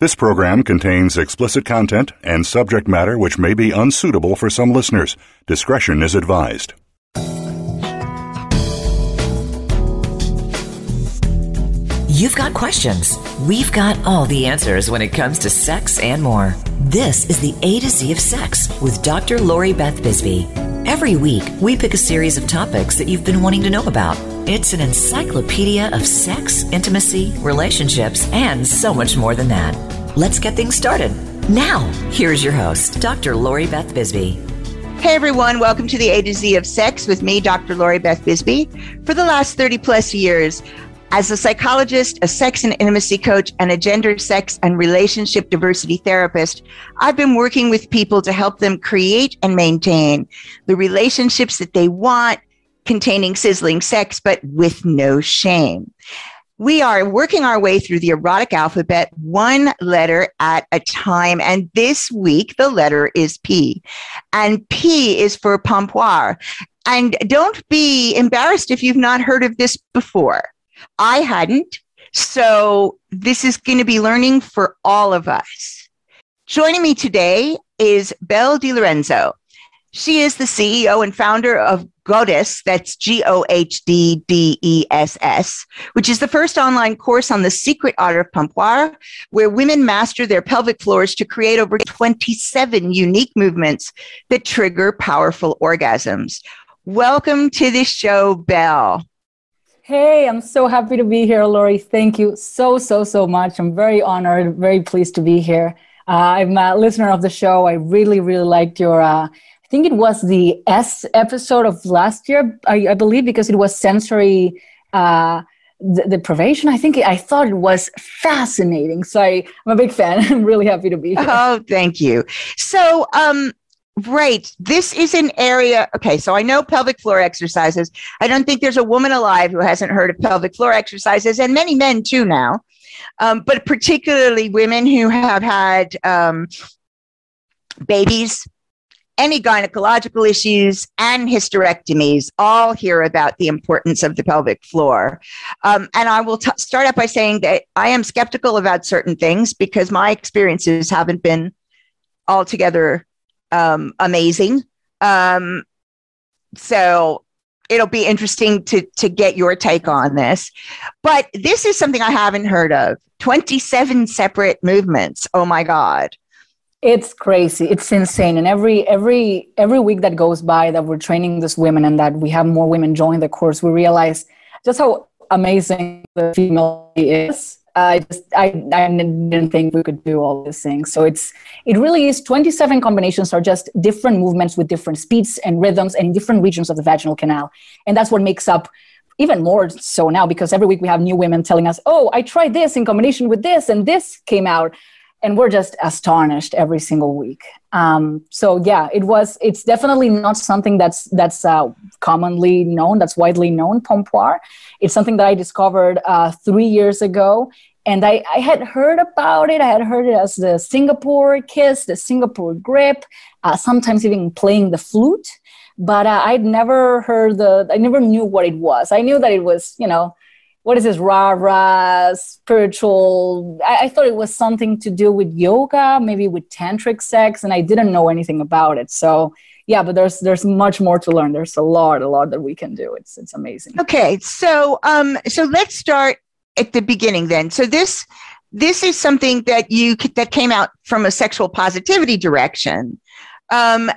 This program contains explicit content and subject matter which may be unsuitable for some listeners. Discretion is advised. You've got questions. We've got all the answers when it comes to sex and more. This is the A to Z of Sex with Dr. Lori Beth Bisbee. Every week, we pick a series of topics that you've been wanting to know about. It's an encyclopedia of sex, intimacy, relationships, and so much more than that. Let's get things started. Now, here's your host, Dr. Lori Beth Bisbee. Hey everyone, welcome to the A to Z of Sex with me, Dr. Lori Beth Bisbee. For the last 30 plus years, as a psychologist, a sex and intimacy coach, and a gender, sex, and relationship diversity therapist, I've been working with people to help them create and maintain the relationships that they want containing sizzling sex, but with no shame. We are working our way through the erotic alphabet, one letter at a time. And this week, the letter is P. And P is for pompoir. And don't be embarrassed if you've not heard of this before. I hadn't. So this is going to be learning for all of us. Joining me today is Belle DiLorenzo. She is the CEO and founder of Gohddess, that's G O H D D E S S, which is the first online course on the secret art of pompoir, where women master their pelvic floors to create over 27 unique movements that trigger powerful orgasms. Welcome to the show, Belle. Hey, I'm so happy to be here, Lori. Thank you so, so, so much. I'm very honored, very pleased to be here. Uh, I'm a listener of the show. I really, really liked your uh, I think it was the S episode of last year, I, I believe, because it was sensory uh, deprivation. I think I thought it was fascinating. So I, am a big fan. I'm really happy to be here. Oh, thank you. So, um, Right. This is an area. Okay. So I know pelvic floor exercises. I don't think there's a woman alive who hasn't heard of pelvic floor exercises, and many men too now. Um, but particularly women who have had um, babies any gynecological issues and hysterectomies all hear about the importance of the pelvic floor. Um, and I will t- start out by saying that I am skeptical about certain things because my experiences haven't been altogether um, amazing. Um, so it'll be interesting to to get your take on this. But this is something I haven't heard of. 27 separate movements. Oh my God. It's crazy. It's insane. And every every every week that goes by that we're training these women and that we have more women join the course, we realize just how amazing the female is. I just I, I didn't think we could do all these things. So it's it really is 27 combinations are just different movements with different speeds and rhythms and different regions of the vaginal canal. And that's what makes up even more so now because every week we have new women telling us, "Oh, I tried this in combination with this and this came out." And we're just astonished every single week. Um, so yeah, it was. It's definitely not something that's that's uh, commonly known. That's widely known. Pompoir. It's something that I discovered uh, three years ago, and I, I had heard about it. I had heard it as the Singapore kiss, the Singapore grip, uh, sometimes even playing the flute. But uh, I'd never heard the. I never knew what it was. I knew that it was, you know, what is this rah rah spiritual I, I, thought it was something to do with yoga maybe with tantric sex and i didn't know anything about it. So yeah but there's there's much more to learn. There's a lot a lot that we can do. It's it's amazing. Okay so um so let's start at the beginning then. So this this is something that you that came out from a sexual positivity direction. Um,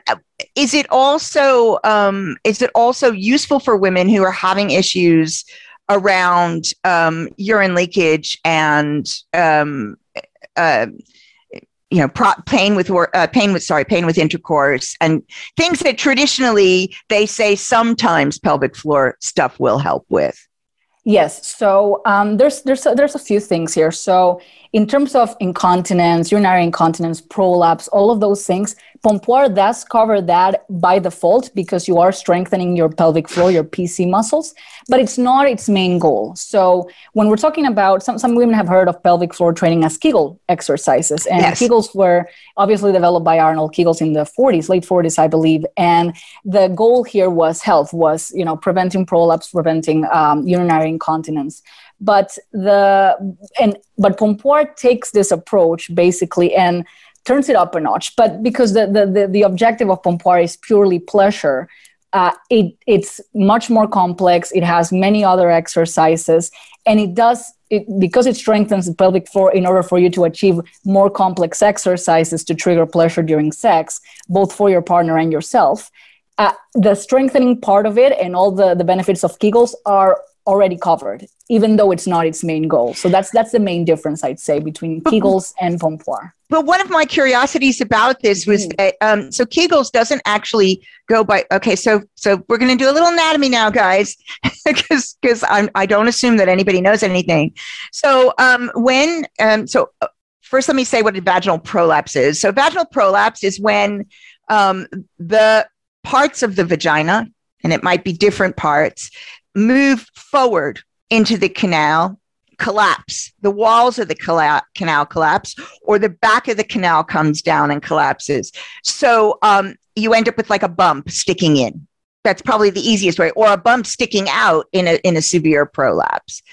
is it also um, is it also useful for women who are having issues around um, urine leakage and um, uh, you know pro- pain with uh, pain with sorry pain with intercourse and things that traditionally they say sometimes pelvic floor stuff will help with. Yes. So um, there's there's a, there's a few things here. So in terms of incontinence urinary incontinence prolapse all of those things Pompoir does cover that by default because you are strengthening your pelvic floor, your PC muscles, but it's not its main goal. So when we're talking about some, some women have heard of pelvic floor training as Kegel exercises, and yes. Kegels were obviously developed by Arnold Kegels in the 40s, late 40s, I believe. And the goal here was health, was you know preventing prolapse, preventing um, urinary incontinence. But the and but Pompoir takes this approach basically and turns it up a notch. But because the the the, the objective of Pompoir is purely pleasure, uh, it it's much more complex. It has many other exercises, and it does it because it strengthens the pelvic floor in order for you to achieve more complex exercises to trigger pleasure during sex, both for your partner and yourself. Uh, the strengthening part of it and all the, the benefits of Kegels are already covered, even though it's not its main goal. So that's that's the main difference I'd say between Kegels and Pompoir. But one of my curiosities about this was mm-hmm. that um, so Kegels doesn't actually go by. Okay, so so we're going to do a little anatomy now, guys, because because I don't assume that anybody knows anything. So um, when um, so uh, first, let me say what a vaginal prolapse is. So vaginal prolapse is when um, the parts of the vagina, and it might be different parts, move forward into the canal, collapse. The walls of the canal collapse, or the back of the canal comes down and collapses. So um, you end up with like a bump sticking in. That's probably the easiest way, or a bump sticking out in a in a severe prolapse.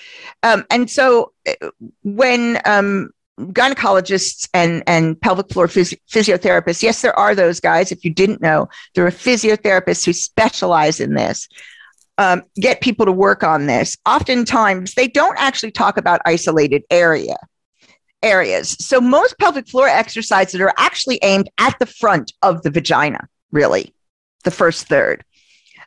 Um, and so uh, when um, gynecologists and, and pelvic floor phys- physiotherapists, yes, there are those guys. If you didn't know, there are physiotherapists who specialize in this um, get people to work on this, oftentimes they don't actually talk about isolated area areas. So most pelvic floor exercises are actually aimed at the front of the vagina, really, the first third.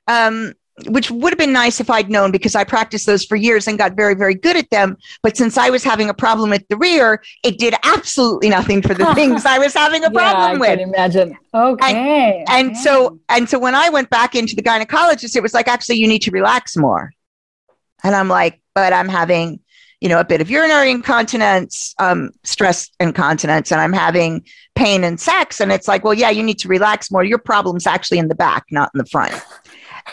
Um, which would have been nice if I'd known because I practiced those for years and got very, very good at them. But since I was having a problem at the rear, it did absolutely nothing for the things I was having a problem yeah, I with. Can imagine. Okay. And, and so, and so when I went back into the gynecologist, it was like, actually, you need to relax more. And I'm like, but I'm having, you know, a bit of urinary incontinence, um, stress incontinence, and I'm having pain and sex. And it's like, well, yeah, you need to relax more. Your problem's actually in the back, not in the front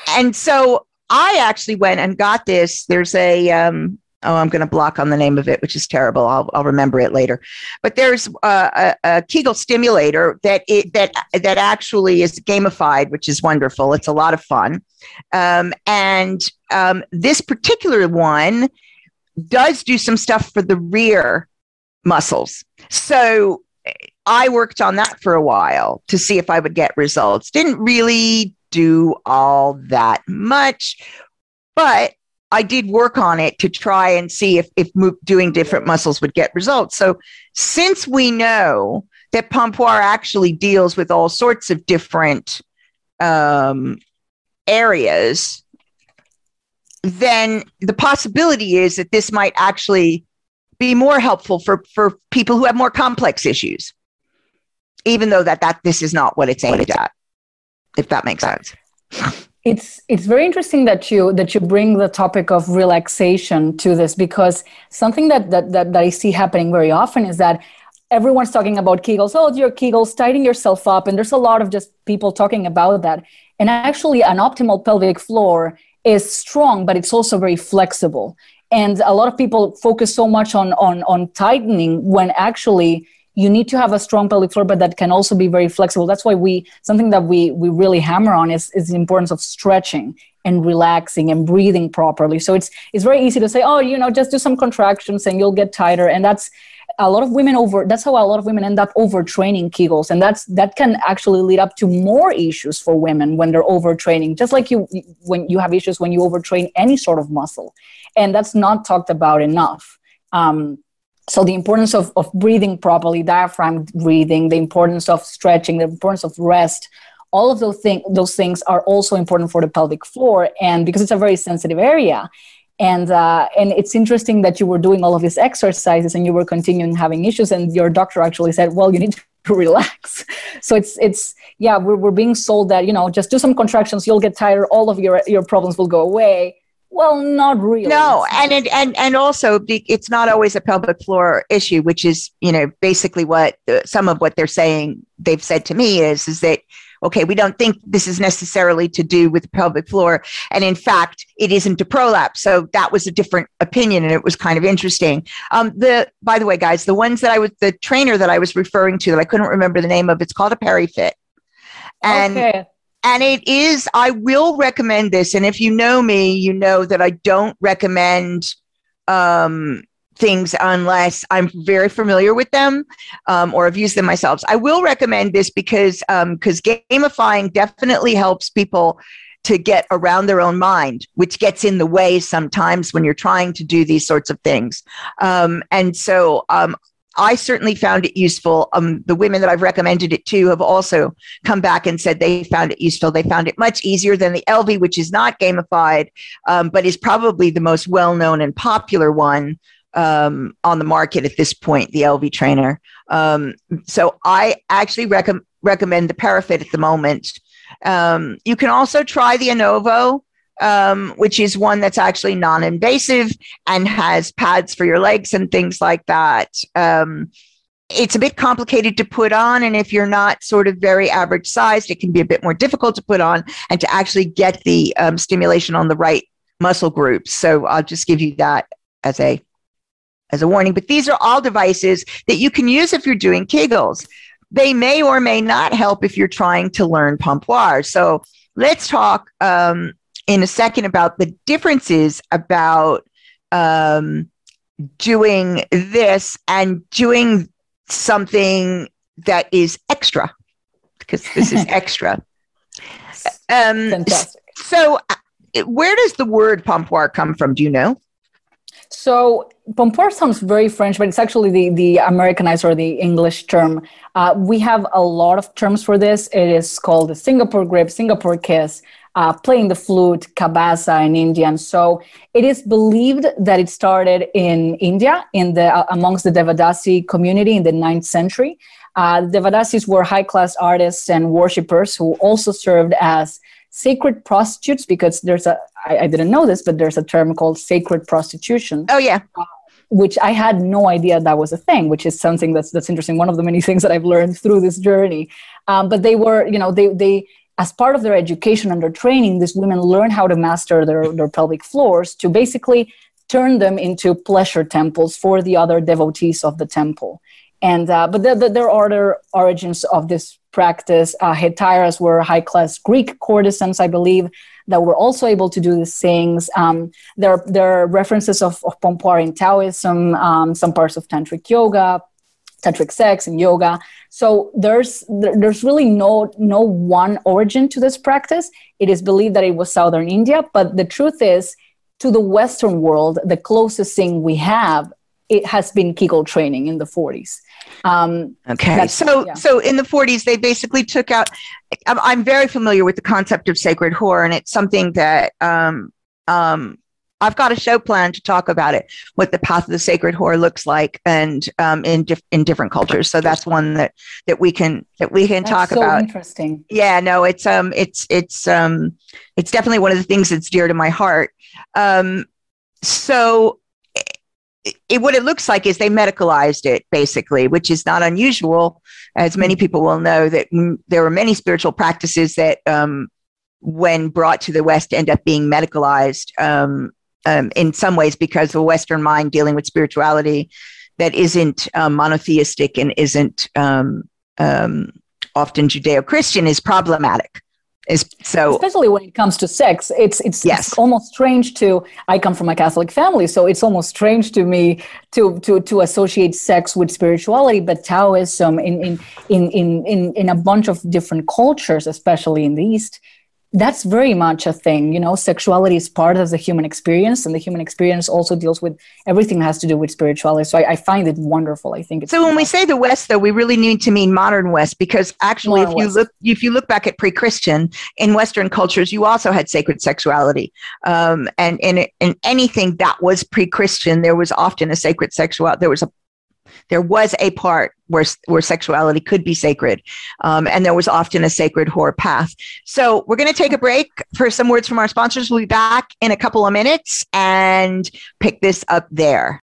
and so I actually went and got this. There's a um, oh, I'm going to block on the name of it, which is terrible. I'll, I'll remember it later. But there's a, a, Kegel stimulator that it, that that actually is gamified, which is wonderful. It's a lot of fun, um, and um, this particular one does do some stuff for the rear muscles. So I worked on that for a while to see if I would get results. Didn't really do all that much, but I did work on it to try and see if, if doing different muscles would get results. So, since we know that Pompoir actually deals with all sorts of different um, areas, then the possibility is that this might actually be more helpful for, for people who have more complex issues, even though that, that this is not what it's aimed at if that makes sense. It's it's very interesting that you that you bring the topic of relaxation to this because something that that that, that I see happening very often is that everyone's talking about Kegels. Oh, your Kegels, tighten yourself up, and there's a lot of just people talking about that. And actually, an optimal pelvic floor is strong, but it's also very flexible. And a lot of people focus so much on on on tightening when actually you need to have a strong pelvic floor but that can also be very flexible. That's why we something that we we really hammer on is, is the importance of stretching and relaxing and breathing properly. So it's it's very easy to say oh you know just do some contractions and you'll get tighter. And that's a lot of women over that's how a lot of women end up overtraining kegels. And that's that can actually lead up to more issues for women when they're overtraining just like you when you have issues when you overtrain any sort of muscle. And that's not talked about enough. Um, so the importance of, of breathing properly diaphragm breathing the importance of stretching the importance of rest all of those, thing, those things are also important for the pelvic floor. And because it's a very sensitive area and uh, and it's interesting that you were doing all of these exercises and you were continuing having issues and your doctor actually said well you need to relax. So it's it's yeah we're, we're being sold that you know just do some contractions you'll get tired all of your your problems will go away well, not really. No, and it, and and also it's not always a pelvic floor issue, which is you know basically what uh, some of what they're saying. They've said to me is is that okay, we don't think this is necessarily to do with the pelvic floor, and in fact, it isn't a prolapse. So that was a different opinion, and it was kind of interesting. Um, the by the way, guys, the ones that I was the trainer that I was referring to that I couldn't remember the name of, it's called a PeriFit, and. Okay and it is, I will recommend this. And if you know me, you know that I don't recommend um, things unless I'm very familiar with them um, or have used them myself. I will recommend this because because um, gamifying definitely helps people to get around their own mind, which gets in the way sometimes when you're trying to do these sorts of things. Um, and so um, I certainly found it useful. Um, the women that I've recommended it to have also come back and said they found it useful. They found it much easier than the Elvie, which is not gamified, um, but is probably the most well known and popular one um, on the market at this point, the Elvie trainer. Um, so I actually rec- recommend the Perifit at the moment. Um, you can also try the Innovo um, which is one that's actually non invasive and has pads for your legs and things like that. Um, it's a bit complicated to put on. And if you're not sort of very average sized, it can be a bit more difficult to put on and to actually get the um, stimulation on the right muscle groups. So I'll just give you that as a as a warning. But these are all devices that you can use if you're doing Kegels. They may or may not help if you're trying to learn pompoir. So let's talk um, in a second about the differences about um, doing this and doing something that is extra because this is extra. Um, Fantastic. So, uh, where does the word pompoir come from? Do you know? So pompoir sounds very French, but it's actually the, the Americanized or the English term. Uh, we have a lot of terms for this. It is called the Singapore grip, Singapore kiss, uh, playing the flute, kabasa in Indian. So it is believed that it started in India, in the uh, amongst the Devadasi community in the 9th century. Uh, the Devadasis were high class artists and worshippers who also served as sacred prostitutes because there's a I, I didn't know this, but there's a term called sacred prostitution. Oh yeah. Uh, which I had no idea that was a thing, which is something that's that's interesting. One of the many things that I've learned through this journey. Um, but they were, you know, they they as part of their education and their training, these women learn how to master their, their pelvic floors to basically turn them into pleasure temples for the other devotees of the temple. And uh, but the, the, there are other origins of this practice. Uh, Hetairas were high class Greek courtesans, I believe, that were also able to do these things. Um, there, there are references of, of pompoir in Taoism, um, some parts of tantric yoga, tantric sex and yoga. So there's there's really no no one origin to this practice. It is believed that it was southern india but the truth is to the western world the closest thing we have it has been kegel training in the 40s um, okay so yeah. so in the 40s they basically took out I'm, I'm, very familiar with the concept of sacred whore and it's something that um, um, I've got a show plan to talk about it, what the path of the sacred whore looks like, and um, in dif- in different cultures. So that's one that that we can that we can that's talk so about. Interesting. Yeah, no, it's um, it's it's um, it's definitely one of the things that's dear to my heart. Um, so it, what it looks like is they medicalized it basically, which is not unusual, as many mm-hmm. people will know that m- there are many spiritual practices that um, when brought to the West, end up being medicalized. Um, um, in some ways because the Western mind dealing with spirituality that isn't um, monotheistic and isn't um, um often Judeo-Christian is problematic. Is so especially when it comes to sex, it's it's, yes. it's almost strange to. I come from a Catholic family, so it's almost strange to me to to to associate sex with spirituality. But Taoism in in in in in, in a bunch of different cultures, especially in the East, that's very much a thing you know sexuality is part of the human experience and the human experience also deals with everything that has to do with spirituality. So i, I find it wonderful. I think it's so when we say the west though we really need to mean modern west because actually modern if you west. look if you look back at pre-christian in western cultures you also had sacred sexuality. Um, and in, in anything that was pre-christian there was often a sacred sexuality there was a there was a part where, where sexuality could be sacred. Um, and there was often a sacred whore path. So we're going to take a break for some words from our sponsors. We'll be back in a couple of minutes and pick this up there.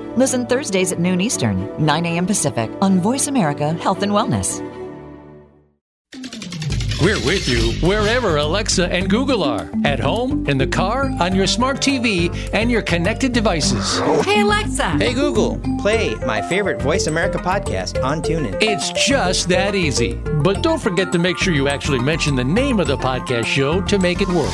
Listen Thursdays at noon Eastern, 9 a.m. Pacific on Voice America Health and Wellness. We're with you wherever Alexa and Google are at home, in the car, on your smart TV, and your connected devices. Hey, Alexa. Hey, Google. Play my favorite Voice America podcast on TuneIn. It's just that easy. But don't forget to make sure you actually mention the name of the podcast show to make it work.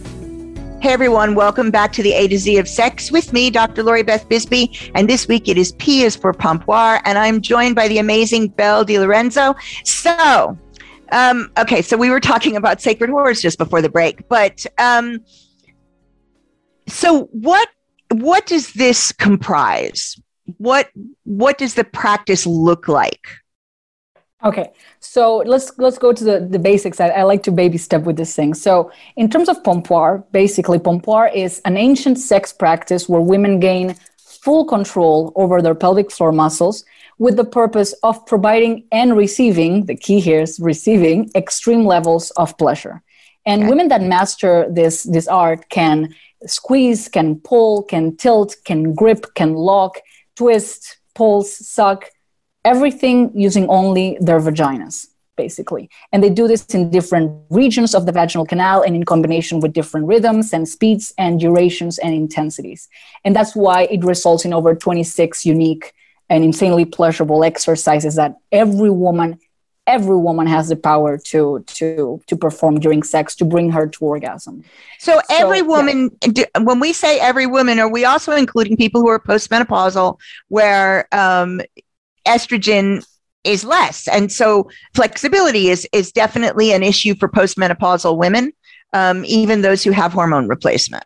Hey everyone, welcome back to the A to Z of Sex with me, Dr. Lori Beth Bisbee. And this week it is P is for Pompoir, and I'm joined by the amazing Belle Di Lorenzo. So, um, okay, so we were talking about sacred whores just before the break, but um, so what what does this comprise? What what does the practice look like? Okay, so let's let's go to the, the basics. I, I, like to baby step with this thing. So in terms of pompoir, basically pompoir is an ancient sex practice where women gain full control over their pelvic floor muscles with the purpose of providing and receiving, the key here is receiving extreme levels of pleasure. And okay. women that master this this art can squeeze, can pull, can tilt, can grip, can lock, twist, pulse, suck everything using only their vaginas basically. And they do this in different regions of the vaginal canal and in combination with different rhythms and speeds and durations and intensities. And that's why it results in over 26 unique and insanely pleasurable exercises that every woman every woman has the power to to to perform during sex to bring her to orgasm. So, so every woman yeah. when we say every woman are we also including people who are postmenopausal where um, estrogen is less. And so flexibility is, is definitely an issue for postmenopausal women, um, even those who have hormone replacement.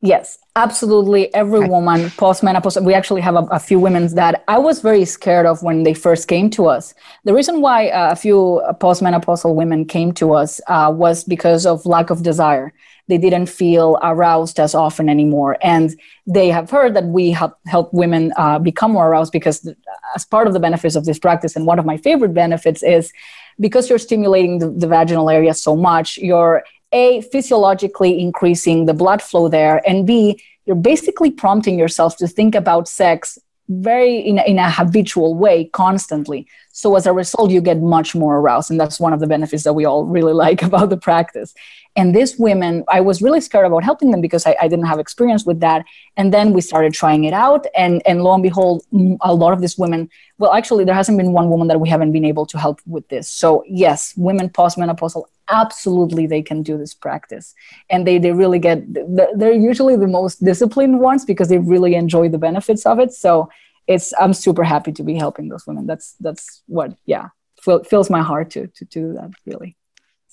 Yes, absolutely. Every woman postmenopausal. We actually have a, a, few women that I was very scared of when they first came to us. The reason why uh, a few postmenopausal women came to us uh, was because of lack of desire they didn't feel aroused as often anymore. And they have heard that we help, help women uh, become more aroused because, as part of the benefits of this practice, and one of my favorite benefits is because you're stimulating the, the vaginal area so much, you're A, physiologically increasing the blood flow there, and B, you're basically prompting yourself to think about sex very in a, in a habitual way constantly so as a result you get much more aroused and that's one of the benefits that we all really like about the practice and these women, I was really scared about helping them because I, I, didn't have experience with that. And then we started trying it out. And, and lo and behold, a lot of these women, well, actually, there hasn't been one woman that we haven't been able to help with this. So, yes, women postmenopausal, absolutely, they can do this practice. And they, they really get, they're usually the most disciplined ones because they really enjoy the benefits of it. So, it's, I'm super happy to be helping those women. That's, that's what, yeah, fills my heart to, to, to do that, really.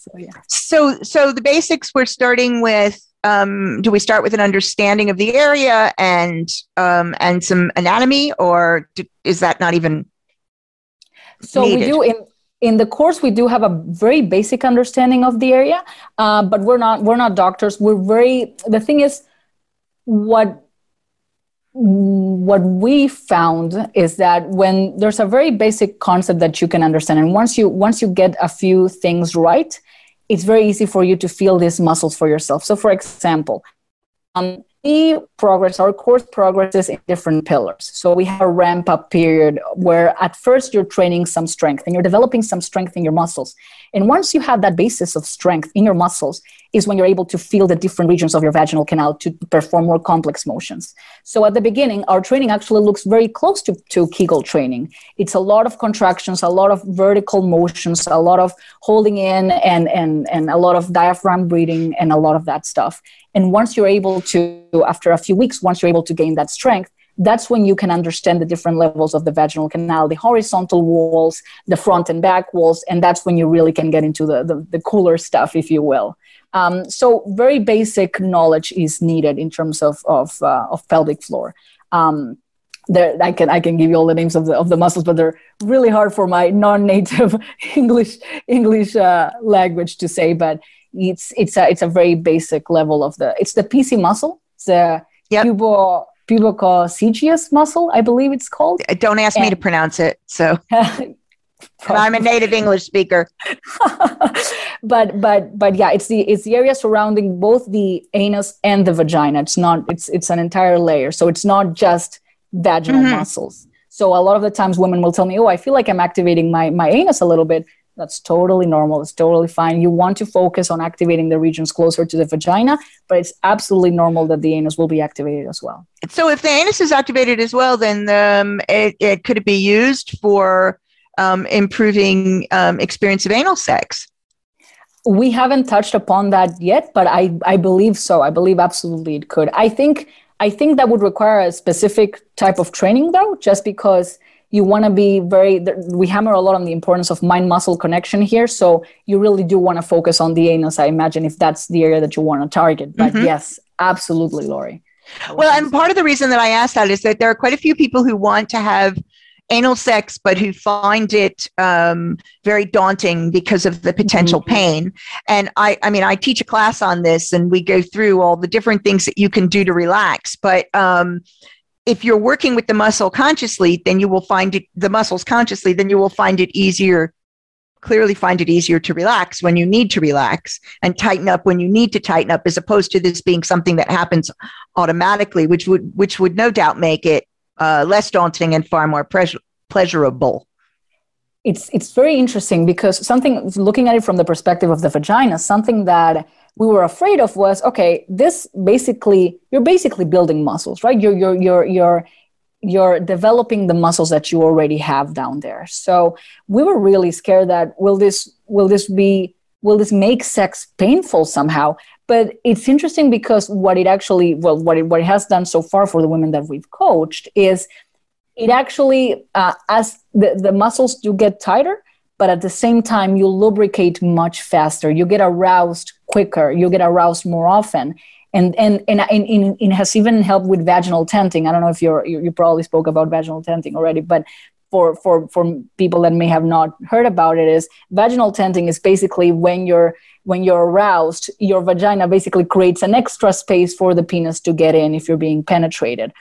So yeah. So so the basics we're starting with. Um, do we start with an understanding of the area and um, and some anatomy, or do, is that not even? So needed? we do in in the course we do have a very basic understanding of the area, uh, but we're not we're not doctors. We're very the thing is what what we found is that when there's a very basic concept that you can understand and once you once you get a few things right it's very easy for you to feel these muscles for yourself so for example um, we progress our course progresses in different pillars. So we have a ramp up period where at first you're training some strength and you're developing some strength in your muscles and once you have that basis of strength in your muscles is when you're able to feel the different regions of your vaginal canal to perform more complex motions. So at the beginning, our training actually looks very close to, to Kegel training. It's a lot of contractions, a lot of vertical motions, a lot of holding in and, and, and a lot of diaphragm breathing and a lot of that stuff. And once you're able to, after a few weeks, once you're able to gain that strength, that's when you can understand the different levels of the vaginal canal, the horizontal walls, the front and back walls, and that's when you really can get into the, the, the cooler stuff, if you will. Um, so very basic knowledge is needed in terms of of, uh, of pelvic floor. Um, there, I can I can give you all the names of the of the muscles, but they're really hard for my non-native English English uh, language to say. But it's it's a it's a very basic level of the it's the PC muscle. It's the yep. pubo pubococcygeus muscle, I believe it's called. Don't ask and, me to pronounce it. So I'm a native English speaker. but but but yeah, it's the it's the area surrounding both the anus and the vagina. It's not it's it's an entire layer. So it's not just vaginal mm-hmm. muscles. So a lot of the times women will tell me, "Oh, I feel like I'm activating my my anus a little bit." That's totally normal. It's totally fine. You want to focus on activating the regions closer to the vagina, but it's absolutely normal that the anus will be activated as well. So, if the anus is activated as well, then um, it, it could it be used for um, improving um, experience of anal sex? We haven't touched upon that yet, but I, I believe so. I believe absolutely it could. I think I think that would require a specific type of training, though, just because you want to be very we hammer a lot on the importance of mind muscle connection here so you really do want to focus on the anus i imagine if that's the area that you want to target but mm-hmm. yes absolutely lori well and part of the reason that i asked that is that there are quite a few people who want to have anal sex, but who find it um, very daunting because of the potential mm-hmm. pain. And I, I mean, I teach a class on this, and we go through all the different things that you can do to relax. But um, if you're working with the muscle consciously, then you will find it the muscles consciously, then you will find it easier clearly find it easier to relax when you need to relax and tighten up when you need to tighten up as opposed to this being something that happens automatically which would which would no doubt make it uh, less daunting and far more pleasure, pleasurable. It's it's very interesting because something looking at it from the perspective of the vagina, something that we were afraid of was okay. This basically you're basically building muscles, right? You're you're you're you're you're developing the muscles that you already have down there. So we were really scared that will this will this be will this make sex painful somehow? But it's interesting because what it actually, well, what it, what it has done so far for the women that we've coached is it actually, uh, as the, the muscles do get tighter, but at the same time, you lubricate much faster. You get aroused quicker. You get aroused more often. And, and, and, and, and it has even helped with vaginal tenting. I don't know if you're, you, you probably spoke about vaginal tenting already, but for, for, for people that may have not heard about it is vaginal tenting is basically when you're when you're aroused, your vagina basically creates an extra space for the penis to get in if you're being penetrated.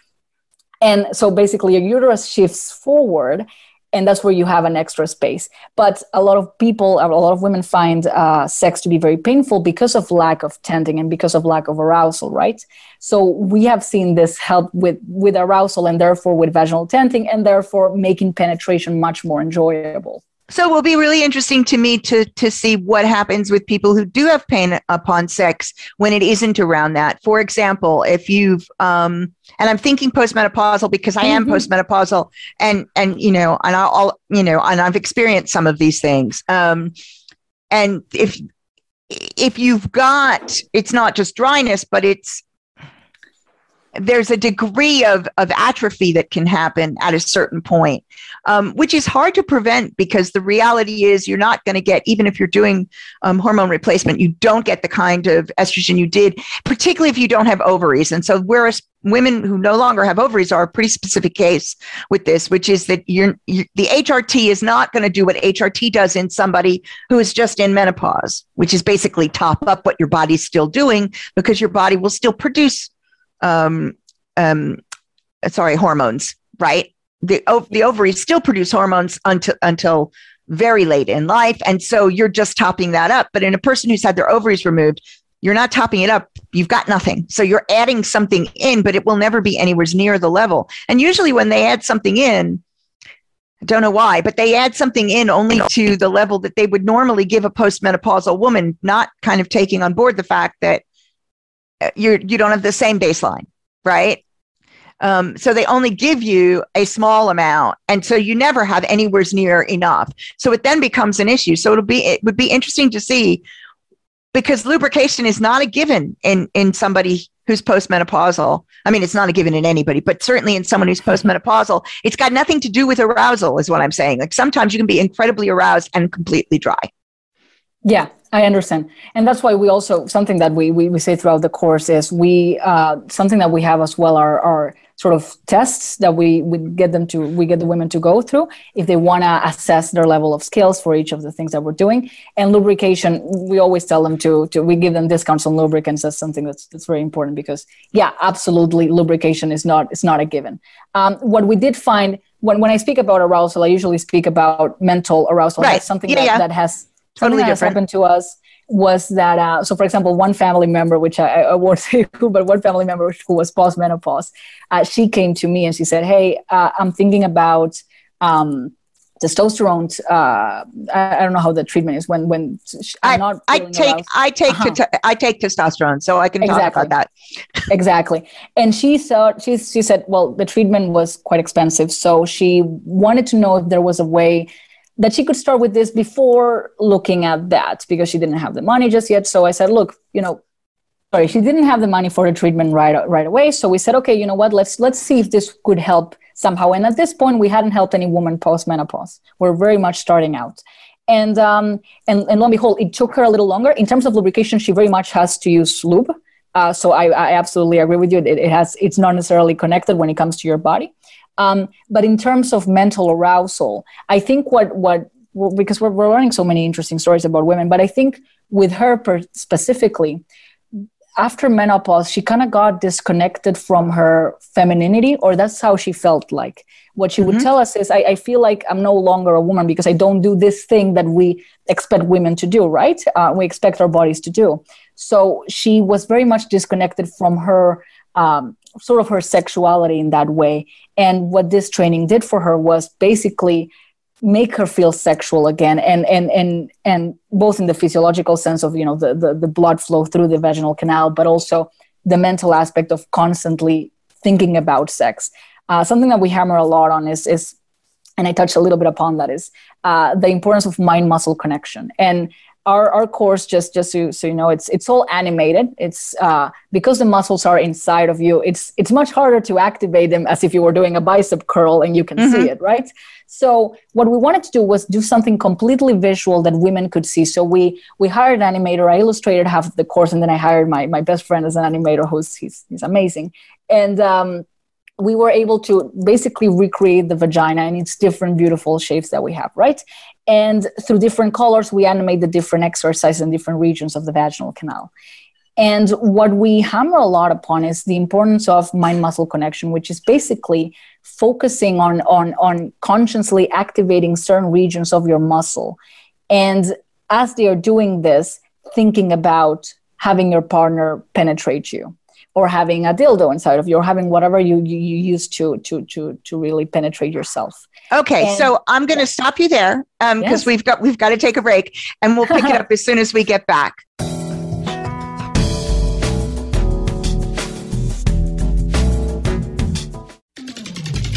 And so basically, your uterus shifts forward, and that's where you have an extra space. But a lot of people, a lot of women find uh, sex to be very painful because of lack of tending and because of lack of arousal, right? So we have seen this help with with arousal and therefore with vaginal tenting, and therefore making penetration much more enjoyable. So it will be really interesting to me to to see what happens with people who do have pain upon sex when it isn't around that. For example, if you've um, and I'm thinking postmenopausal because I am mm-hmm. postmenopausal, and and you know, and I'll you know, and I've experienced some of these things. Um, and if if you've got, it's not just dryness, but it's there's a degree of, of atrophy that can happen at a certain point, um, which is hard to prevent because the reality is you're not going to get, even if you're doing um, hormone replacement, you don't get the kind of estrogen you did, particularly if you don't have ovaries. And so, whereas women who no longer have ovaries are a pretty specific case with this, which is that you're, you're the HRT is not going to do what HRT does in somebody who is just in menopause, which is basically top up what your body's still doing because your body will still produce um, um, sorry, hormones, right? The, the ovaries still produce hormones until, until very late in life. And so you're just topping that up. But in a person who's had their ovaries removed, you're not topping it up. You've got nothing. So you're adding something in, but it will never be anywhere near the level. And usually when they add something in, I don't know why, but they add something in only to the level that they would normally give a postmenopausal woman, not kind of taking on board the fact that uh, you you don't have the same baseline, right? Um, so they only give you a small amount, and so you never have anywhere near enough. So it then becomes an issue. So it'll be it would be interesting to see because lubrication is not a given in in somebody who's postmenopausal. I mean, it's not a given in anybody, but certainly in someone who's postmenopausal, it's got nothing to do with arousal, is what I'm saying. Like sometimes you can be incredibly aroused and completely dry. Yeah, I understand, and that's why we also something that we we, we say throughout the course is we uh, something that we have as well are are sort of tests that we we get them to we get the women to go through if they want to assess their level of skills for each of the things that we're doing. And lubrication we always tell them to to we give them discounts on lubricants. That's something that's that's very important because yeah absolutely lubrication is not it's not a given. Um, what we did find when when I speak about arousal I usually speak about mental arousal. Right. that's something yeah, that, yeah. that has Totally something that happened to us was that uh, so for example one family member which i, I won't say who but one family member who was postmenopause uh, she came to me and she said hey uh, i'm thinking about um, testosterone uh, I, I don't know how the treatment is when when i'm not I take aroused. I take Uh-huh. I take testosterone, so I can talk Exactly. about that. exactly and she thought she, she said well the treatment was quite expensive so she wanted to know if there was a way that she could start with this before looking at that because she didn't have the money just yet. So i said look you know sorry she didn't have the money for the treatment right right away. So we said okay you know what? Let's let's see if this could help somehow. And at this point we hadn't helped any woman post menopause we're very much starting out. And um and, and lo and behold it took her a little longer. In terms of lubrication she very much has to use lube. Uh, so I, I absolutely agree with you. It, it has it's not necessarily connected when it comes to your body, um, but in terms of mental arousal, I think what what because we're, we're learning so many interesting stories about women, but I think with her per- specifically, after menopause, she kind of got disconnected from her femininity, or that's how she felt like. What she would tell us is, I, I feel like I'm no longer a woman because I don't do this thing that we expect women to do, right? Uh, we expect our bodies to do. So she was very much disconnected from her um, sort of her sexuality in that way. And what this training did for her was basically make her feel sexual again and and and and both in the physiological sense of you know the, the the blood flow through the vaginal canal but also the mental aspect of constantly thinking about sex uh, something that we hammer a lot on is is and i touched a little bit upon that is uh, the importance of mind muscle connection and our, our course just just so, so you know it's it's all animated. It's uh, because the muscles are inside of you it's it's much harder to activate them as if you were doing a bicep curl and you can see it right? So what we wanted to do was do something completely visual that women could see. So we we hired an animator. I illustrated half of the course and then i hired my my best friend as an animator who's he's, he's amazing. And um, we were able to basically recreate the vagina in its different beautiful shapes that we have, right? And through different colors, we animate the different exercises in different regions of the vaginal canal. And what we hammer a lot upon is the importance of mind muscle connection, which is basically focusing on, on, on consciously activating certain regions of your muscle. And as they are doing this, thinking about having your partner penetrate you or having a dildo inside of you or having whatever you, you, you use to, to, to, to really penetrate yourself. Okay, And- so I'm going to stop you there um, because Yes. we've got we've got to take a break, and we'll pick it up as soon as we get back.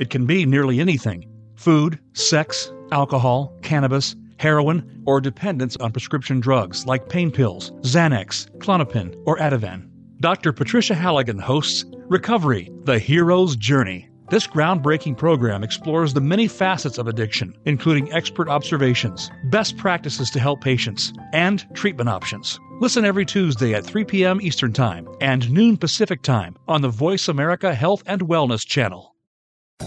It can be nearly anything food, sex, alcohol, cannabis, heroin, or dependence on prescription drugs like pain pills, Xanax, Klonopin, or Ativan. Dr. Patricia Halligan hosts Recovery The Hero's Journey. This groundbreaking program explores the many facets of addiction, including expert observations, best practices to help patients, and treatment options. Listen every Tuesday at 3 p.m. Eastern Time and noon Pacific Time on the Voice America Health and Wellness channel.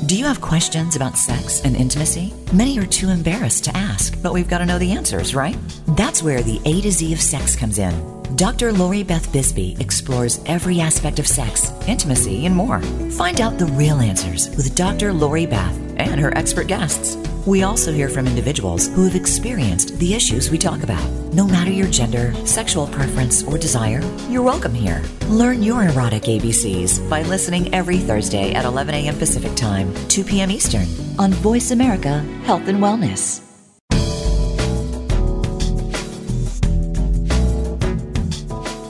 Do you have questions about sex and intimacy? Many are too embarrassed to ask, but we've got to know the answers, right? That's where the A to Z of sex comes in. Dr. Lori Beth Bisbee explores every aspect of sex, intimacy, and more. Find out the real answers with Dr. Lori Beth and her expert guests. We also hear from individuals who have experienced the issues we talk about. No matter your gender, sexual preference, or desire, you're welcome here. Learn your erotic ABCs by listening every Thursday at 11 a.m. Pacific Time, 2 p.m. Eastern on Voice America Health and Wellness.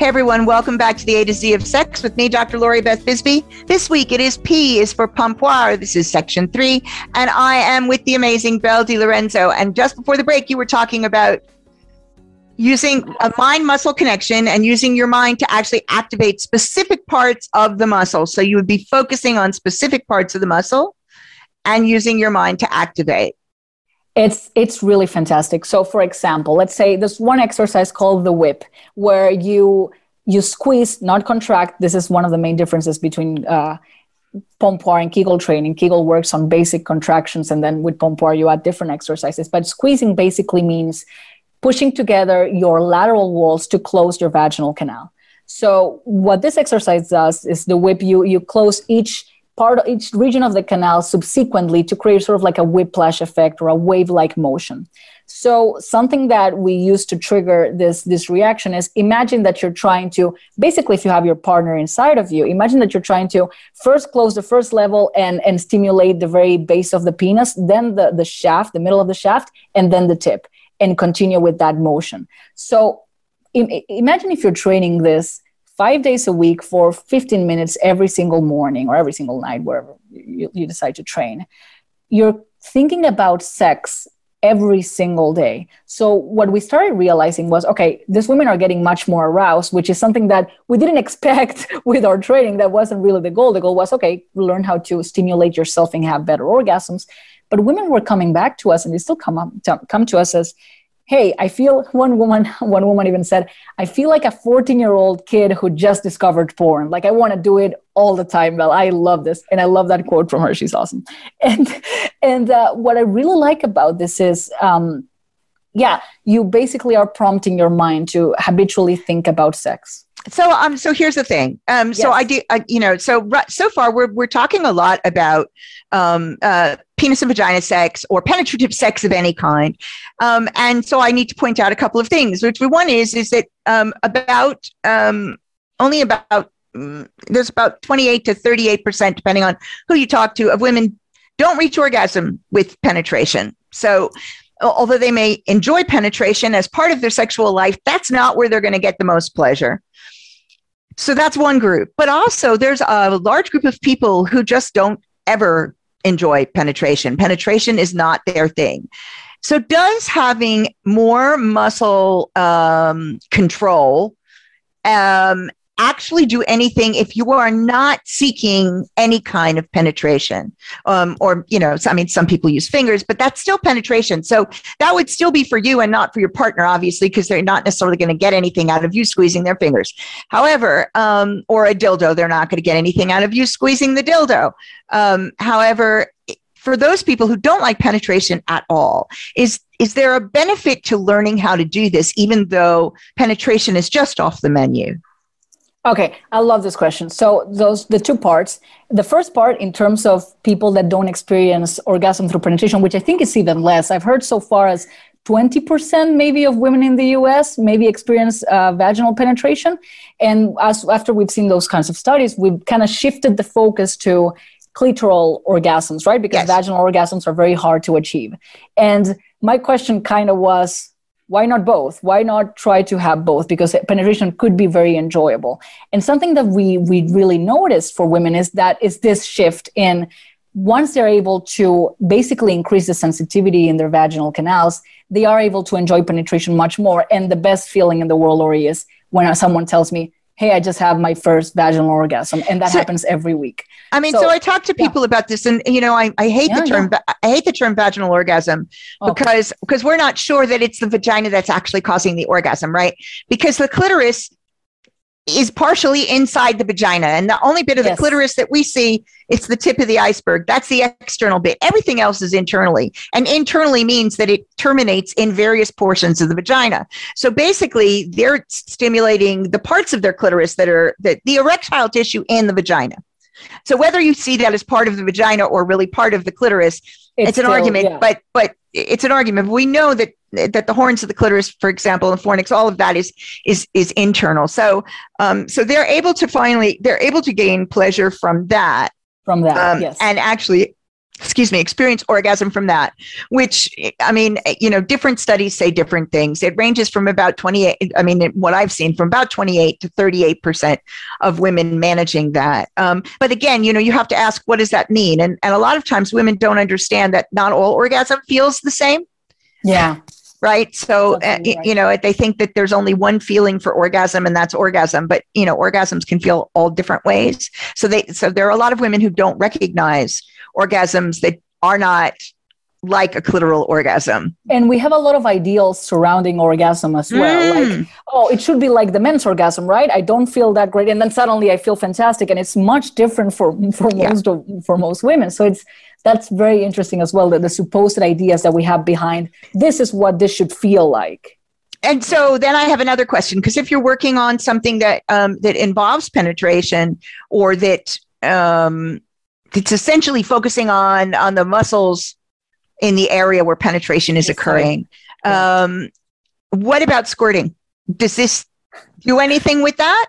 Hey everyone, welcome back to the A to Z of Sex with me, Dr. Lori Beth Bisbee. This week it is P is for Pompoir. This is section three, and I am with the amazing Belle Di Lorenzo. And just before the break, you were talking about using a mind muscle connection and using your mind to actually activate specific parts of the muscle. So you would be focusing on specific parts of the muscle and using your mind to activate. It's it's really fantastic. So for example, let's say there's one exercise called the whip where you you squeeze, not contract. This is one of the main differences between uh, Pompoir and Kegel training. Kegel works on basic contractions, and then with Pompoir you add different exercises. But squeezing basically means pushing together your lateral walls to close your vaginal canal. So what this exercise does is the whip. You you close each part of each region of the canal subsequently to create sort of like a whiplash effect or a wave-like motion. So something that we use to trigger this this reaction is imagine that you're trying to basically if you have your partner inside of you, imagine that you're trying to first close the first level and and stimulate the very base of the penis, then the the shaft, the middle of the shaft, and then the tip, and continue with that motion. So Im- imagine if you're training this five days a week for 15 minutes every single morning or every single night, wherever you, you decide to train. You're thinking about sex every single day. So what we started realizing was, okay, these women are getting much more aroused, which is something that we didn't expect with our training. That wasn't really the goal. The goal was, okay, learn how to stimulate yourself and have better orgasms. But women were coming back to us, and they still come up come to us as, hey i feel one woman one woman even said i feel like a 14 year old kid who just discovered porn. Like i want to do it all the time. Well i love this and i love that quote from her. She's awesome. And and uh, what i really like about this is um, yeah you basically are prompting your mind to habitually think about sex so um so here's the thing. Um yes. so i do I, you know so so far we're we're talking a lot about um uh penis and vagina sex or penetrative sex of any kind. Um and so i need to point out a couple of things which one is is that um about um only about um, there's about 28 to 38 percent depending on who you talk to of women don't reach orgasm with penetration. So although they may enjoy penetration as part of their sexual life that's not where they're going to get the most pleasure so that's one group. But also, there's a large group of people who just don't ever enjoy penetration. Penetration is not their thing. So, does having more muscle um, control um, actually do anything if you are not seeking any kind of penetration. Um, or, you know, I mean, some people use fingers, but that's still penetration. So that would still be for you and not for your partner, obviously, because they're not necessarily going to get anything out of you squeezing their fingers. However, um, or a dildo, they're not going to get anything out of you squeezing the dildo. Um, however, for those people who don't like penetration at all, is is there a benefit to learning how to do this, even though penetration is just off the menu? Okay, I love this question. So those the two parts. The first part, in terms of people that don't experience orgasm through penetration, which I think is even less. I've heard so far as 20% maybe of women in the US maybe experience uh, vaginal penetration. And as after we've seen those kinds of studies, we've kind of shifted the focus to clitoral orgasms, right? Because yes. vaginal orgasms are very hard to achieve. And my question kind of was why not both? Why not try to have both? Because penetration could be very enjoyable. And something that we we really noticed for women is that is this shift in once they're able to basically increase the sensitivity in their vaginal canals they are able to enjoy penetration much more. And the best feeling in the world Lori, is when someone tells me hey, I just have my first vaginal orgasm. And that so, happens every week. I mean, so, so I talk to people yeah. about this and, you know, I, I hate yeah, the term, yeah. I hate the term vaginal orgasm oh. because, because we're not sure that it's the vagina that's actually causing the orgasm, right? Because the clitoris is partially inside the vagina. And the only bit of yes. the clitoris that we see it's the tip of the iceberg. That's the external bit. Everything else is internally. And internally means that it terminates in various portions of the vagina. So basically they're stimulating the parts of their clitoris that are that the erectile tissue and the vagina so whether you see that as part of the vagina or really part of the clitoris it's, it's an still, argument yeah. but but it's an argument we know that that the horns of the clitoris, for example, and fornix, all of that is is is internal. So um, so they're able to finally they're able to gain pleasure from that. From that, um, yes. And actually excuse me, experience orgasm from that, which I mean, you know, different studies say different things. It ranges from about 28, I mean, what I've seen from about 28 to 38% of women managing that. Um, but again, you know, you have to ask, what does that mean? And, and a lot of times women don't understand that not all orgasm feels the same. Yeah right so uh, right. you know they think that there's only one feeling for orgasm and that's orgasm but you know orgasms can feel all different ways so they so there are a lot of women who don't recognize orgasms that are not like a clitoral orgasm. And we have a lot of ideals surrounding orgasm as well. Mm. Like, oh, it should be like the men's orgasm, right? I don't feel that great, and then suddenly I feel fantastic, and it's much different for for yeah. most of, for most women. So it's that's very interesting as well that the supposed ideas that we have behind this is what this should feel like and so then I have another question because if you're working on something that um, that involves penetration or that um, it's essentially focusing on on the muscles in the area where penetration is occurring, um, what about squirting? Does this do anything with that?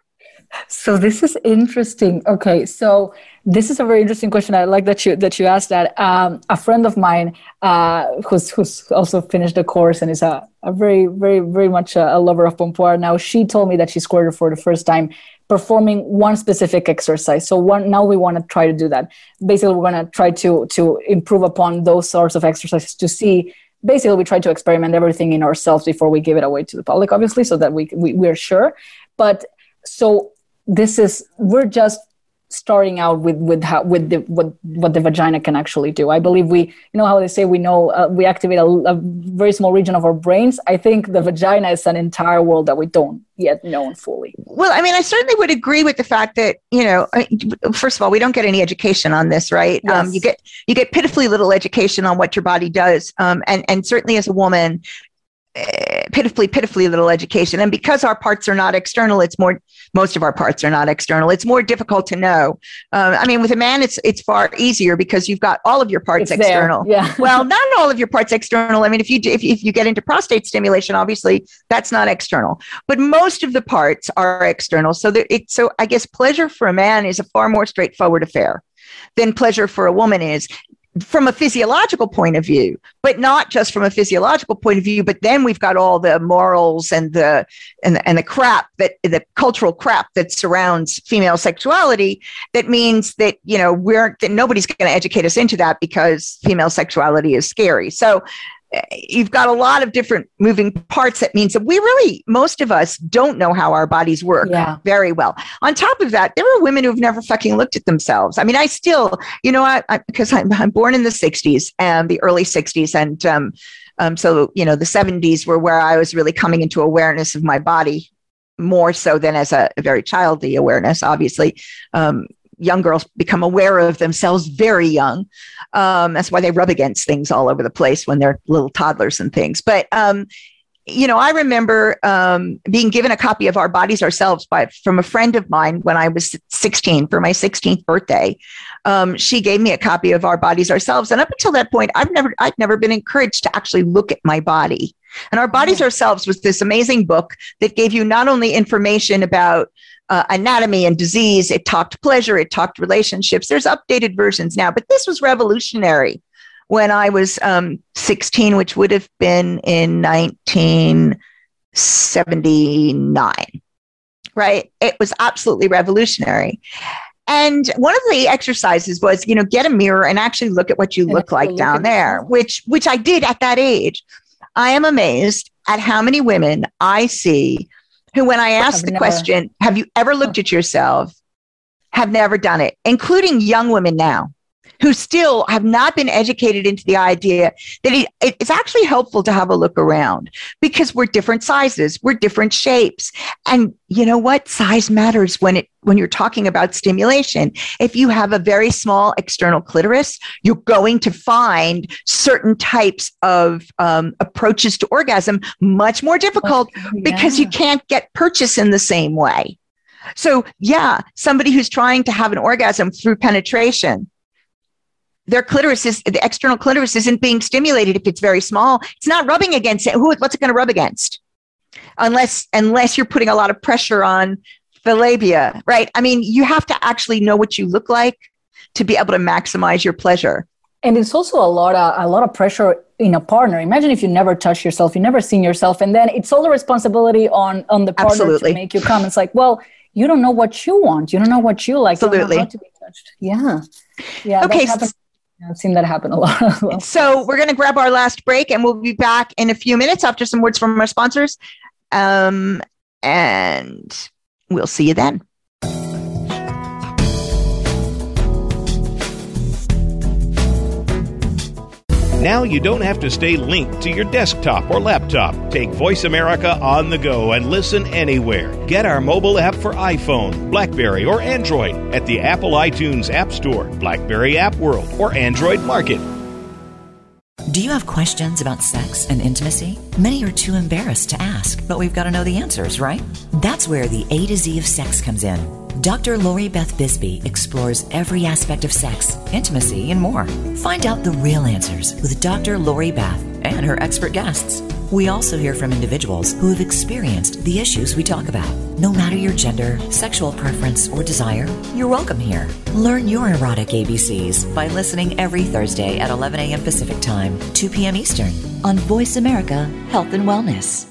So this is interesting. Okay, so this is a very interesting question. I like that you that you asked that. Um, a friend of mine uh, who's who's also finished the course and is a, a very very very much a, a lover of pompoir now. She told me that she squirted for the first time performing one specific exercise. So one now we want to try to do that. Basically, we're going to try to to improve upon those sorts of exercises to see basically we try to experiment everything in ourselves before we give it away to the public obviously so that we, we we're sure but so this is we're just starting out with with how with the what what the vagina can actually do. I believe we you know how they say we know uh, we activate a, a, very small region of our brains? I think the vagina is an entire world that we don't yet know fully. Well i mean i certainly would agree with the fact that you know first of all we don't get any education on this right? Um, yes. um, you get you get pitifully little education on what your body does. Um, and and certainly as a woman pitifully, pitifully little education. And because our parts are not external, it's more, most of our parts are not external. It's more difficult to know. Um, I mean, with a man, it's, it's far easier because you've got all of your parts it's external. There. Yeah. well, not all of your parts external. I mean, if you, if, if you get into prostate stimulation, obviously that's not external, but most of the parts are external. So that it, so I guess pleasure for a man is a far more straightforward affair than pleasure for a woman is from a physiological point of view, but not just from a physiological point of view. But then we've got all the morals and the and the, and the crap that the cultural crap that surrounds female sexuality. That means that you know we're that nobody's going to educate us into that because female sexuality is scary. So you've got a lot of different moving parts. That means that we really, most of us, don't know how our bodies work Yeah. very well. On top of that, there are women who've never fucking looked at themselves. I mean, I still, you know, I, because I'm, I'm born in the '60s and the early '60s, and um, um, so you know, the '70s were where I was really coming into awareness of my body more so than as a, a very childly awareness. Obviously, um, young girls become aware of themselves very young. Um, that's why they rub against things all over the place when they're little toddlers and things. But um, you know, I remember um, being given a copy of Our Bodies Ourselves by from a friend of mine when I was 16 for my 16th birthday. Um, she gave me a copy of Our Bodies Ourselves, and up until that point, I've never I'd never been encouraged to actually look at my body. And Our Bodies Ourselves was this amazing book that gave you not only information about uh, anatomy and disease, it talked pleasure, it talked relationships. There's updated versions now, but this was revolutionary when I was um, 16, which would have been in 1979, right? It was absolutely revolutionary. And one of the exercises was, you know, get a mirror and actually look at what you look like down there, which which I did at that age. I am amazed at how many women I see who, when I ask Have the never- question, "Have you ever looked oh. at yourself?" have never done it, including young women now who still have not been educated into the idea that it, it's actually helpful to have a look around because we're different sizes, we're different shapes. And you know what? Size matters when it when you're talking about stimulation. If you have a very small external clitoris, you're going to find certain types of um, approaches to orgasm much more difficult because you can't get purchase in the same way. So, yeah, somebody who's trying to have an orgasm through penetration, their clitoris is the external clitoris isn't being stimulated if it's very small. It's not rubbing against it. Who, what's it going to rub against? Unless, unless you're putting a lot of pressure on the labia, right? I mean, you have to actually know what you look like to be able to maximize your pleasure. and it's also a lot of a lot of pressure in a partner imagine if you never touch yourself you never seen yourself and then it's all the responsibility on on the partner Absolutely. to make you come it's like well you don't know what you want you don't know what you like you don't know Absolutely. to be touched yeah yeah Okay. I've seen that happen a lot. So we're going to grab our last break and we'll be back in a few minutes after some words from our sponsors. Um, and we'll see you then. Now you don't have to stay linked to your desktop or laptop. Take Voice America on the go and listen anywhere. Get our mobile app for iPhone, Blackberry, or Android at the Apple iTunes App Store, Blackberry App World, or Android Market. Do you have questions about sex and intimacy? Many are too embarrassed to ask, but we've got to know the answers, right? That's where the A to Z of sex comes in. Dr. Lori Beth Bisbee explores every aspect of sex, intimacy, and more. Find out the real answers with Dr. Lori Beth and her expert guests. We also hear from individuals who have experienced the issues we talk about. No matter your gender, sexual preference, or desire, you're welcome here. Learn your erotic ABCs by listening every Thursday at 11 a.m. Pacific Time, 2 p.m. Eastern on Voice America Health and Wellness.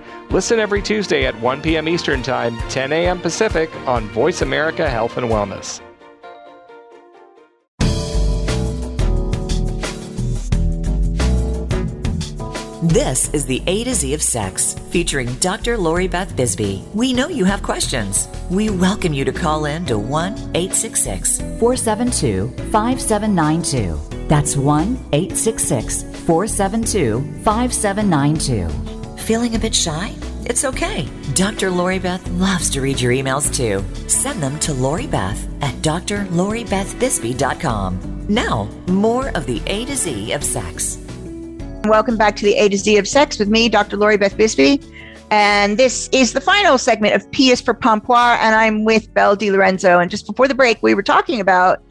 Listen every Tuesday at 1 p.m. Eastern Time, 10 a.m. Pacific on Voice America Health and Wellness. This is the A to Z of Sex, featuring Dr. Lori Beth Bisbee. We know you have questions. We welcome you to call in to 1 866 472 5792. That's 1 866 472 5792. Feeling a bit shy? It's okay. Dr. Lori Beth loves to read your emails too. Send them to Lori Beth at drloribethbisbee.com. Now, more of the A to Z of sex. Welcome back to the A to Z of Sex with me, Dr. Lori Beth Bisbee. And this is the final segment of P is for Pompoir, and I'm with Belle Di Lorenzo. And just before the break, we were talking about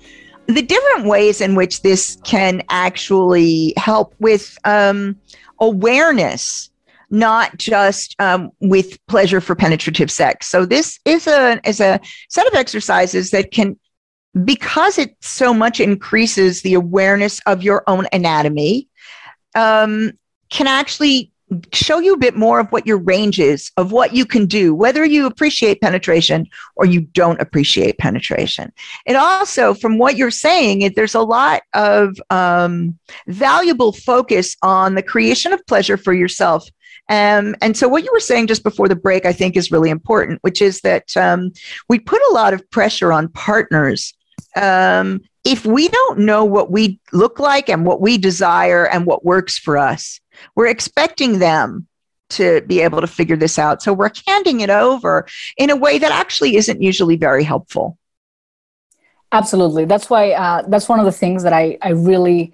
the different ways in which this can actually help with um, awareness not just um, with pleasure for penetrative sex. So this is a is a set of exercises that can because it so much increases the awareness of your own anatomy, um, can actually show you a bit more of what your range is of what you can do, whether you appreciate penetration or you don't appreciate penetration. And also, from what you're saying, there's a lot of um, valuable focus on the creation of pleasure for yourself. Um, and so, what you were saying just before the break, I think, is really important, which is that um, we put a lot of pressure on partners um, if we don't know what we look like and what we desire and what works for us, we're expecting them to be able to figure this out. So we're handing it over in a way that actually isn't usually very helpful. Absolutely. That's why uh, that's one of the things that I, I really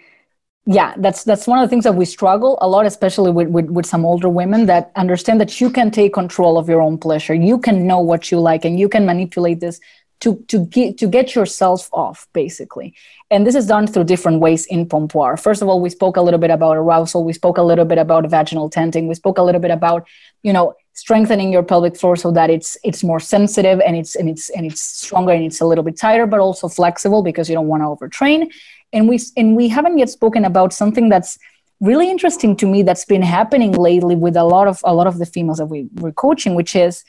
yeah that's that's one of the things that we struggle a lot especially with, with, with some older women that understand that you can take control of your own pleasure. You can know what you like and you can manipulate this to to get to get yourself off basically. And this is done through different ways in pompoir. First of all we spoke a little bit about arousal. We spoke a little bit about vaginal tenting. We spoke a little bit about you know strengthening your pelvic floor so that it's it's more sensitive and it's and it's and it's stronger and it's a little bit tighter but also flexible because you don't want to overtrain and we and we haven't yet spoken about something that's really interesting to me that's been happening lately with a lot of a lot of the females that we, we're coaching which is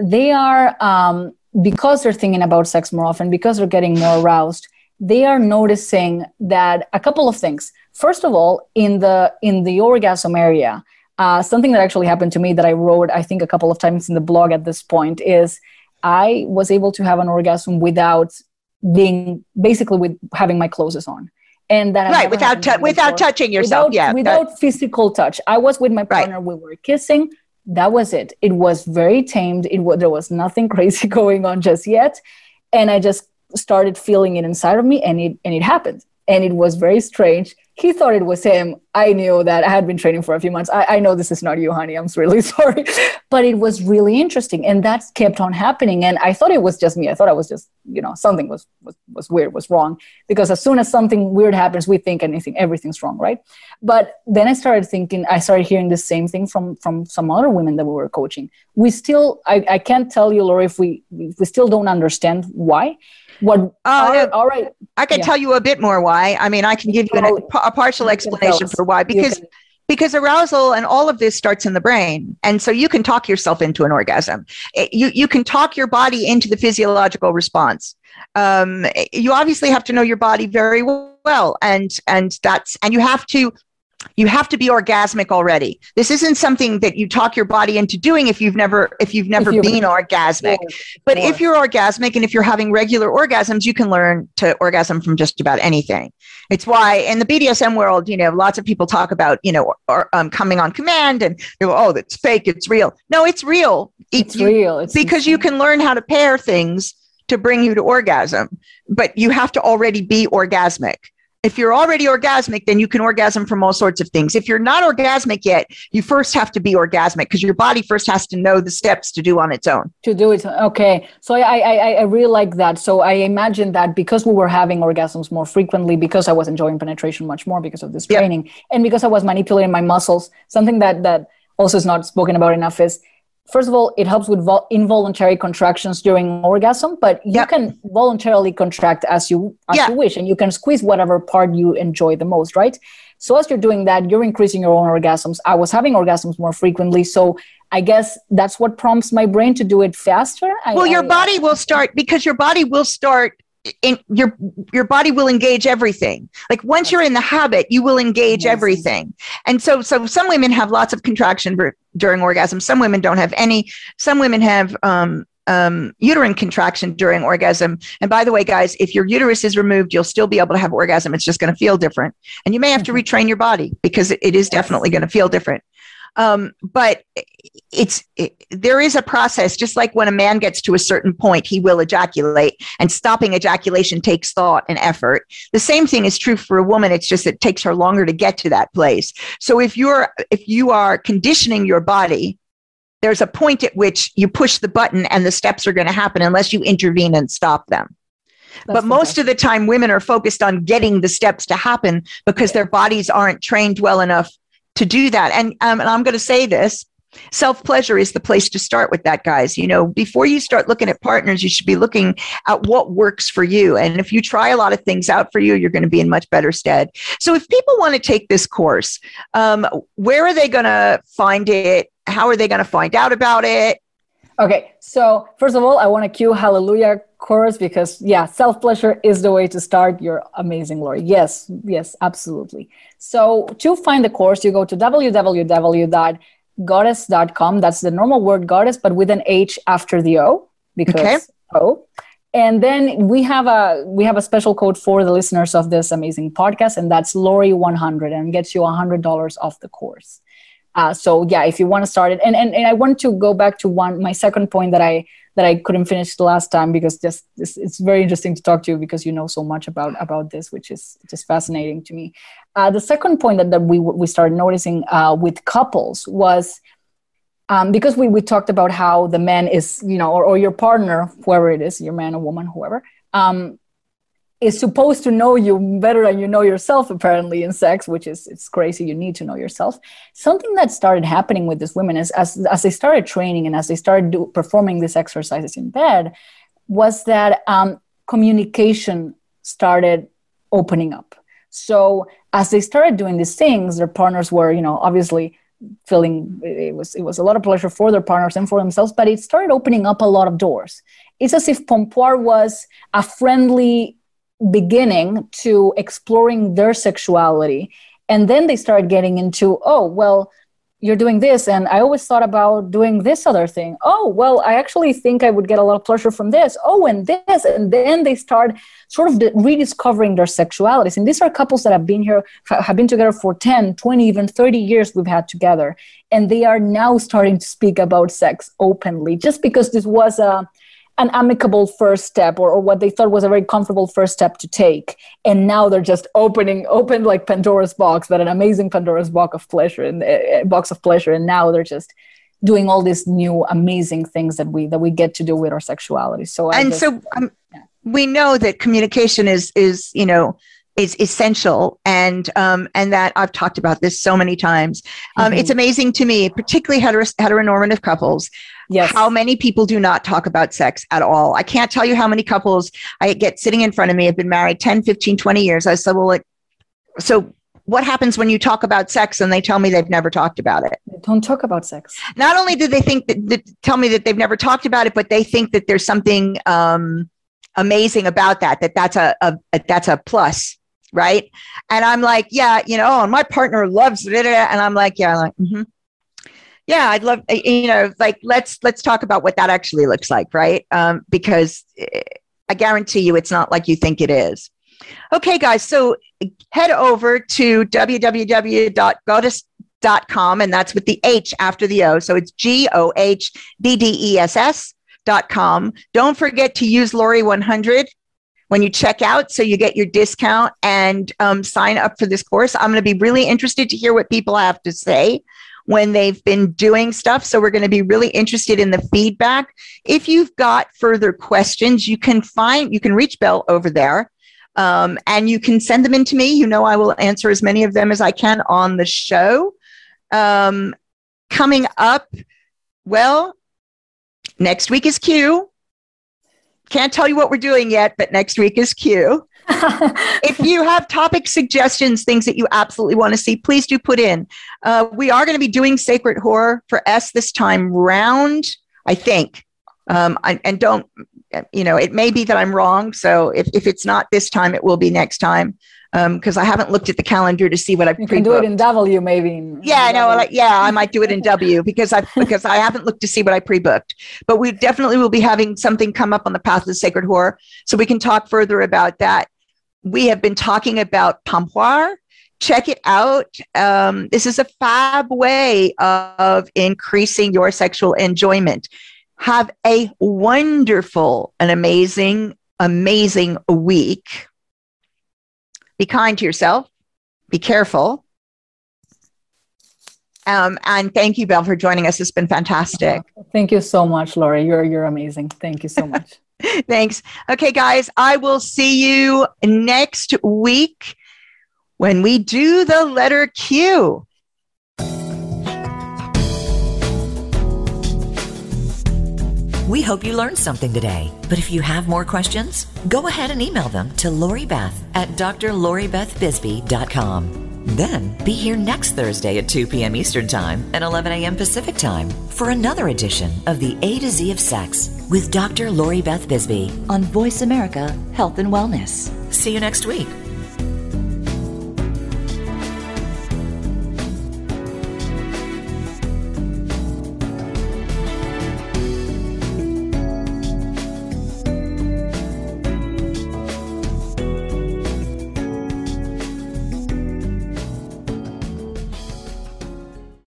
they are um, because they're thinking about sex more often, because they're getting more aroused, they are noticing that a couple of things. First of all, in the in the orgasm area, uh, something that actually happened to me that I wrote, I think, a couple of times in the blog at this point is I was able to have an orgasm without being basically with having my clothes on. And that right without without touching yourself, without, yeah, without that, physical touch. I was with my partner, right. we were kissing, that was it. It was very tamed. It was, there was nothing crazy going on just yet. And I just started feeling it inside of me and it, and it happened. And it was very strange he thought it was him. I knew that I had been training for a few months. I, I, know this is not you, honey. I'm really sorry. But it was really interesting. And that kept on happening. And I thought it was just me. I thought I was just, you know, something was, was, was weird, was wrong. Because as soon as something weird happens, we think anything, everything's wrong, right? But then I started thinking, I started hearing the same thing from, from some other women that we were coaching. We still, I, I can't tell you, Lori, if we, if we still don't understand why what? Uh, all right. I can yeah. tell you a bit more why. I mean, I can give you an, a partial explanation for why because because arousal and all of this starts in the brain and so you can talk yourself into an orgasm you, you can talk your body into the physiological response um, you obviously have to know your body very well and and that's and you have to you have to be orgasmic already. This isn't something that you talk your body into doing if you've never if you've never if been orgasmic. But if you're orgasmic and if you're having regular orgasms you can learn to orgasm from just about anything. It's why in the bdsm world you know lots of people talk about you know or, um, coming on command and you know oh that's fake it's real. No it's real. It's you, real it's because insane. you can learn how to pair things to bring you to orgasm. But you have to already be orgasmic if you're already orgasmic, then you can orgasm from all sorts of things. If you're not orgasmic yet, you first have to be orgasmic because your body first has to know the steps to do on its own. To do it, okay. So I, I, I really like that. So I imagine that because we were having orgasms more frequently, because I was enjoying penetration much more because of this training, yep. and because I was manipulating my muscles, something that that also is not spoken about enough is first of all, it helps with vol- involuntary contractions during orgasm, but you can voluntarily contract as you as you wish, and you can squeeze whatever part you enjoy the most, right? So as you're doing that, you're increasing your own orgasms. I was having orgasms more frequently, so I guess that's what prompts my brain to do it faster. Well, I, your I, body will start because your body will start in your your body will engage everything like once you're in the habit you will engage yes. everything and so so some women have lots of contraction during orgasm some women don't have any some women have um, um, uterine contraction during orgasm. And by the way, guys, if your uterus is removed, you'll still be able to have orgasm. It's just going to feel different. And you may have to mm-hmm. retrain your body because it, it is definitely going to feel different. Um, but it's it, there is a process, just like when a man gets to a certain point, he will ejaculate, and stopping ejaculation takes thought and effort. The same thing is true for a woman. It's just it takes her longer to get to that place. So if you're if you are conditioning your body there's a point at which you push the button and the steps are going to happen unless you intervene and stop them. That's but most of the time, women are focused on getting the steps to happen because their bodies aren't trained well enough to do that. And, um, and I'm going to say this self pleasure is the place to start with that, guys. You know, before you start looking at partners, you should be looking at what works for you. And if you try a lot of things out for you, you're going to be in much better stead. So if people want to take this course, um, where are they going to find it? How are they going to find out about it? Okay, so first of all, I want to cue Hallelujah chorus because yeah, self pleasure is the way to start. You're amazing, Lori. Yes, yes, absolutely. So to find the course, you go to www.gohddess.com. That's the normal word goddess, but with an H after the O because okay. O. And then we have a we have a special code for the listeners of this amazing podcast, and that's Lori 100 and gets you $100 off the course. Uh, so yeah, if you want to start it, and, and and I want to go back to one my second point that I that I couldn't finish the last time because just it's, it's very interesting to talk to you because you know so much about about this, which is just fascinating to me. Uh, the second point that, that we we started noticing uh, with couples was. Um, because we, we talked about how the man is, you know, or, or your partner, whoever it is, your man or woman, whoever, um, is supposed to know you better than you know yourself apparently in sex which is it's crazy. You need to know yourself. Something that started happening with these women is as, as they started training and as they started do, performing these exercises in bed was that um, communication started opening up. So as they started doing these things their partners were you know obviously feeling it was it was a lot of pleasure for their partners and for themselves but it started opening up a lot of doors. It's as if pompoir was a friendly beginning to exploring their sexuality. And then they start getting into oh well you're doing this and i always thought about doing this other thing. Oh well i actually think i would get a lot of pleasure from this. Oh and this. And then they start sort of rediscovering their sexualities. And these are couples that have been here have been together for 10 20 even 30 years we've had together. And they are now starting to speak about sex openly. Just because this was a an amicable first step or, or what they thought was a very comfortable first step to take and now they're just opening open like pandora's box but an amazing pandora's box of pleasure and uh, box of pleasure and now they're just doing all these new amazing things that we that we get to do with our sexuality so and just, so um, yeah. we know that communication is is you know is essential and um, and that I've talked about this so many times. Um, mm-hmm. It's amazing to me, particularly heteronormative couples, yes. how many people do not talk about sex at all. I can't tell you how many couples I get sitting in front of me have been married 10, 15, 20 years. I said, well, like, so what happens when you talk about sex and they tell me they've never talked about it? don't talk about sex. Not only do they think that, that, tell me that they've never talked about it, but they think that there's something um, amazing about that, that that's a, a, a that's a plus right? And I'm like, yeah, you know, oh, and my partner loves it. And I'm like, yeah, I'm like, mm-hmm. Yeah, I'd love, eh, you know, like let's let's talk about what that actually looks like, right? Um, because eh, I guarantee you, it's not like you think it is. Okay, guys, so head over to www.gohddess.com, and that's with the H after the O. So it's G O H D D E S S dot com. Don't forget to use Lori 100 when you check out so you get your discount and um, sign up for this course. I'm going to be really interested to hear what people have to say when they've been doing stuff. So we're going to be really interested in the feedback. If you've got further questions, you can find, you can reach Belle over there. Um, and you can send them in to me. You know, I will answer as many of them as I can on the show. Um, coming up, well, next week is Q. Can't tell you what we're doing yet, but next week is Q. if you have topic suggestions, things that you absolutely want to see, please do put in. Uh, we are going to be doing Sacred horror for S this time round, I think. Um, I, and don't, you know, it may be that I'm wrong. So if, if it's not this time, it will be next time because um, I haven't looked at the calendar to see what I've. You can do it in W, maybe. yeah, I know. Like, yeah, I might do it in W because I because I haven't looked to see what I pre-booked. But we definitely will be having something come up on the path of the sacred horror, so we can talk further about that. We have been talking about pompoir. Check it out. Um, this is a fab way of increasing your sexual enjoyment. Have a wonderful and amazing, amazing week be kind to yourself, be careful. Um, and thank you, Belle, for joining us. It's been fantastic. Thank you so much, Lori. You're you're amazing. Thank you so much. Thanks. Okay, guys, I will see you next week when we do the letter Q. We hope you learned something today. But if you have more questions, go ahead and email them to Lori Beth at drloribethbisbee.com. Then be here next Thursday at 2 p.m. Eastern Time and 11 a.m. Pacific Time for another edition of the A to Z of Sex with Dr. Lori Beth Bisbee on Voice America Health and Wellness. See you next week.